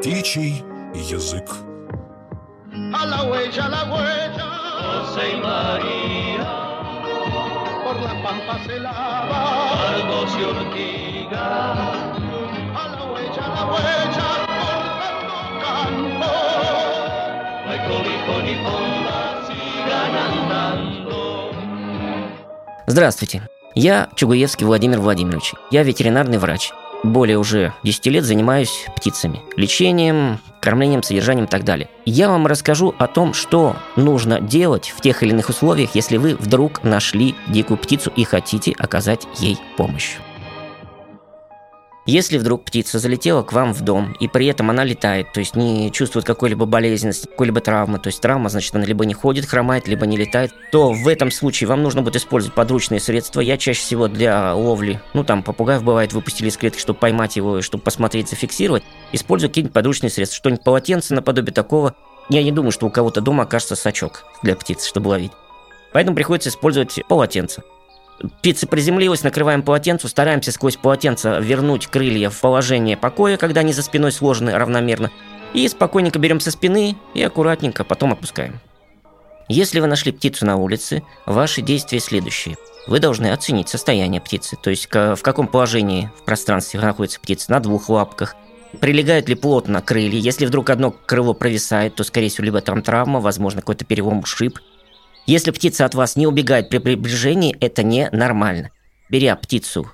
Птичий язык. Здравствуйте. Я Чугуевский Владимир Владимирович. Я ветеринарный врач. Более уже 10 лет занимаюсь птицами. Лечением, кормлением, содержанием и так далее. Я вам расскажу о том, что нужно делать в тех или иных условиях, если вы вдруг нашли дикую птицу и хотите оказать ей помощь. Если вдруг птица залетела к вам в дом, и при этом она летает, то есть не чувствует какой-либо болезненности, какой-либо травмы, то есть травма, значит, она либо не ходит, хромает, либо не летает, то в этом случае вам нужно будет использовать подручные средства. Я чаще всего для ловли, ну там попугаев бывает, выпустили из клетки, чтобы поймать его чтобы посмотреть, зафиксировать, использую какие-нибудь подручные средства, что-нибудь полотенце наподобие такого. Я не думаю, что у кого-то дома окажется сачок для птиц, чтобы ловить. Поэтому приходится использовать полотенце. Птица приземлилась, накрываем полотенцем, стараемся сквозь полотенце вернуть крылья в положение покоя, когда они за спиной сложены равномерно. И спокойненько берем со спины и аккуратненько потом опускаем. Если вы нашли птицу на улице, ваши действия следующие. Вы должны оценить состояние птицы, то есть в каком положении в пространстве находится птица, на двух лапках, прилегают ли плотно крылья. Если вдруг одно крыло провисает, то, скорее всего, либо там травма, возможно, какой-то перелом, ушиб. Если птица от вас не убегает при приближении, это ненормально. Беря птицу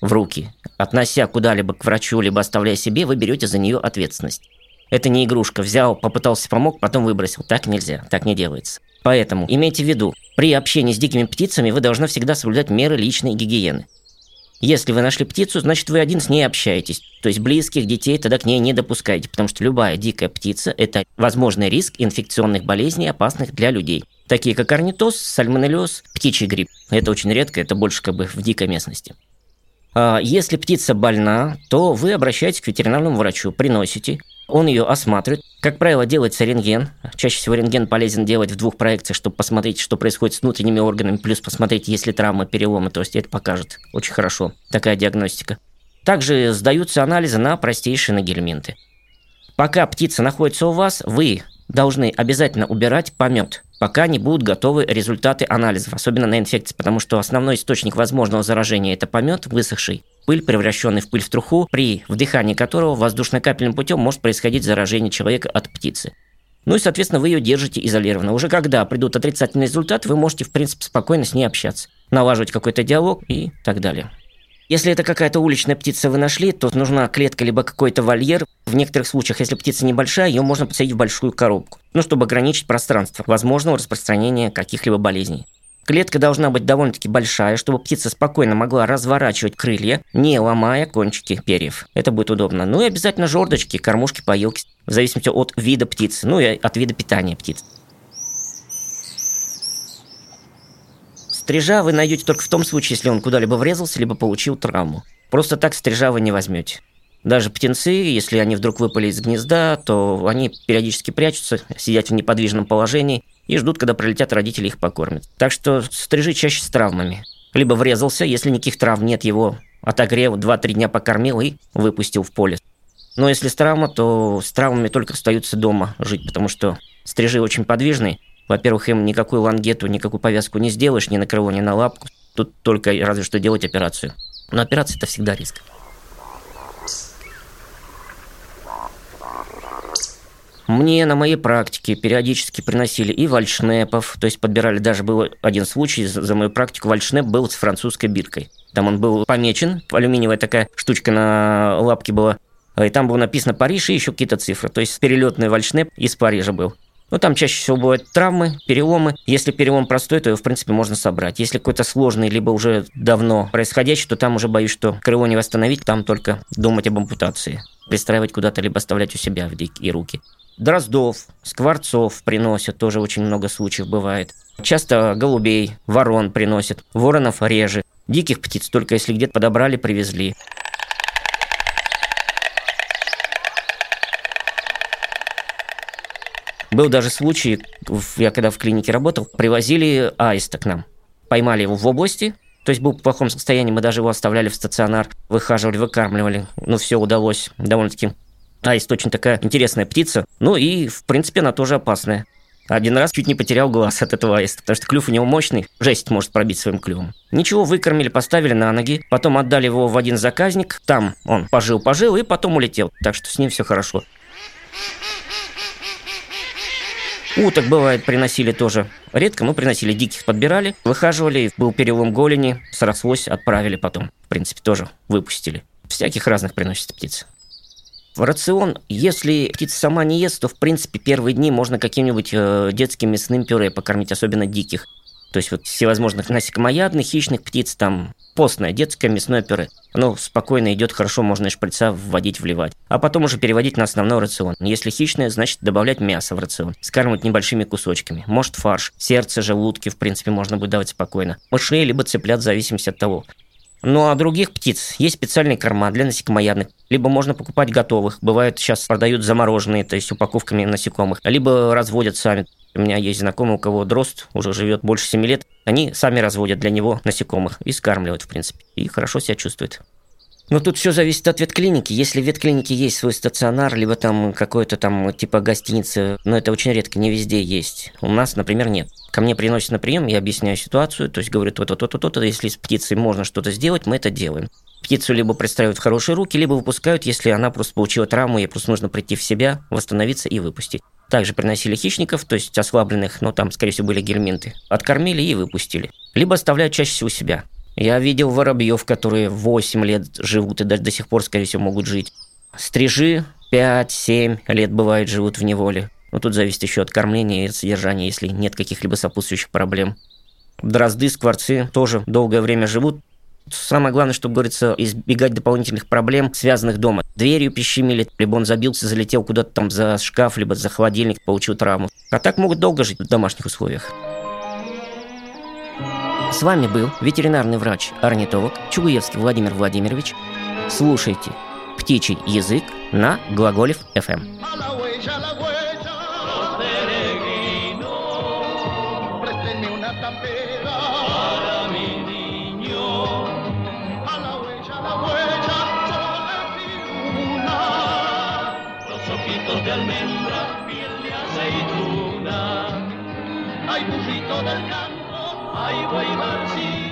в руки, относя куда-либо к врачу, либо оставляя себе, вы берете за нее ответственность. Это не игрушка. Взял, попытался помог, потом выбросил. Так нельзя, так не делается. Поэтому имейте в виду, при общении с дикими птицами вы должны всегда соблюдать меры личной гигиены. Если вы нашли птицу, значит вы один с ней общаетесь. То есть близких детей тогда к ней не допускайте, потому что любая дикая птица – это возможный риск инфекционных болезней, опасных для людей. Такие как орнитоз, сальмонеллез, птичий грипп. Это очень редко, это больше как бы в дикой местности. А Если птица больна, то вы обращаетесь к ветеринарному врачу, приносите, он ее осматривает. Как правило, делается рентген. Чаще всего рентген полезен делать в двух проекциях, чтобы посмотреть, что происходит с внутренними органами, плюс посмотреть, есть ли травмы, переломы. То есть это покажет очень хорошо, такая диагностика. Также сдаются анализы на простейшие нагельминты. Пока птица находится у вас, вы должны обязательно убирать помет, пока не будут готовы результаты анализов, особенно на инфекции, потому что основной источник возможного заражения – это помет высохший, пыль, превращенный в пыль в труху, при вдыхании которого воздушно-капельным путем может происходить заражение человека от птицы. Ну и, соответственно, вы ее держите изолированно. Уже когда придут отрицательные результаты, вы можете, в принципе, спокойно с ней общаться, налаживать какой-то диалог и так далее. Если это какая-то уличная птица вы нашли, то нужна клетка либо какой-то вольер. В некоторых случаях, если птица небольшая, ее можно посадить в большую коробку, ну, чтобы ограничить пространство возможного распространения каких-либо болезней. Клетка должна быть довольно-таки большая, чтобы птица спокойно могла разворачивать крылья, не ломая кончики перьев. Это будет удобно. Ну и обязательно жердочки, кормушки, поилки, в зависимости от вида птицы, ну и от вида питания птиц. Стрижа вы найдете только в том случае, если он куда-либо врезался, либо получил травму. Просто так стрижа вы не возьмете. Даже птенцы, если они вдруг выпали из гнезда, то они периодически прячутся, сидят в неподвижном положении и ждут, когда прилетят родители их покормят. Так что стрижи чаще с травмами. Либо врезался, если никаких травм нет, его отогрел, 2-3 дня покормил и выпустил в поле. Но если с травма, то с травмами только остаются дома жить, потому что стрижи очень подвижные. Во-первых, им никакую лангету, никакую повязку не сделаешь, ни на крыло, ни на лапку. Тут только разве что делать операцию. Но операция – это всегда риск. Мне на моей практике периодически приносили и вальшнепов, то есть подбирали, даже был один случай за мою практику, вальшнеп был с французской биркой. Там он был помечен, алюминиевая такая штучка на лапке была, и там было написано Париж и еще какие-то цифры. То есть перелетный вальшнеп из Парижа был. Ну, там чаще всего бывают травмы, переломы. Если перелом простой, то его, в принципе, можно собрать. Если какой-то сложный, либо уже давно происходящий, то там уже боюсь, что крыло не восстановить, там только думать об ампутации. Пристраивать куда-то, либо оставлять у себя в дикие руки. Дроздов, скворцов приносят, тоже очень много случаев бывает. Часто голубей, ворон приносят, воронов реже. Диких птиц только если где-то подобрали, привезли. Был даже случай, я когда в клинике работал, привозили аиста к нам. Поймали его в области, то есть был в плохом состоянии, мы даже его оставляли в стационар, выхаживали, выкармливали. Ну, все удалось довольно-таки Аист очень такая интересная птица. Ну и, в принципе, она тоже опасная. Один раз чуть не потерял глаз от этого аиста, потому что клюв у него мощный, жесть может пробить своим клювом. Ничего, выкормили, поставили на ноги, потом отдали его в один заказник, там он пожил-пожил и потом улетел, так что с ним все хорошо. Уток, бывает, приносили тоже. Редко мы приносили диких, подбирали, выхаживали, был перелом голени, срослось, отправили потом. В принципе, тоже выпустили. Всяких разных приносит птиц. В рацион, если птица сама не ест, то, в принципе, первые дни можно каким-нибудь э, детским мясным пюре покормить, особенно диких. То есть вот всевозможных насекомоядных, хищных птиц, там постное детское мясное пюре. Оно спокойно идет, хорошо, можно и шприца вводить, вливать. А потом уже переводить на основной рацион. Если хищное, значит добавлять мясо в рацион. Скармливать небольшими кусочками. Может фарш, сердце, желудки, в принципе, можно будет давать спокойно. Мышей, либо цыплят, в зависимости от того. Ну а других птиц есть специальные корма для насекомоядных. Либо можно покупать готовых. Бывает, сейчас продают замороженные, то есть упаковками насекомых. Либо разводят сами. У меня есть знакомый, у кого дрозд уже живет больше 7 лет. Они сами разводят для него насекомых и скармливают, в принципе. И хорошо себя чувствует. Но тут все зависит от ветклиники. Если в ветклинике есть свой стационар, либо там какой-то там типа гостиницы, но это очень редко, не везде есть. У нас, например, нет. Ко мне приносят на прием, я объясняю ситуацию, то есть говорю то-то, то-то, то-то. Если с птицей можно что-то сделать, мы это делаем. Птицу либо пристраивают в хорошие руки, либо выпускают, если она просто получила травму, ей просто нужно прийти в себя, восстановиться и выпустить. Также приносили хищников, то есть ослабленных, но там, скорее всего, были гельминты. Откормили и выпустили. Либо оставляют чаще всего себя. Я видел воробьев, которые 8 лет живут и даже до сих пор, скорее всего, могут жить. Стрижи 5-7 лет бывает живут в неволе. Но тут зависит еще от кормления и от содержания, если нет каких-либо сопутствующих проблем. Дрозды, скворцы тоже долгое время живут. Самое главное, чтобы, говорится, избегать дополнительных проблем, связанных дома. Дверью прищемили, либо он забился, залетел куда-то там за шкаф, либо за холодильник, получил травму. А так могут долго жить в домашних условиях. С вами был ветеринарный врач-орнитолог Чугуевский Владимир Владимирович. Слушайте «Птичий язык» на Глаголев FM. Almendra, piel de aceituna. Ay, burrito del campo. 才会安心。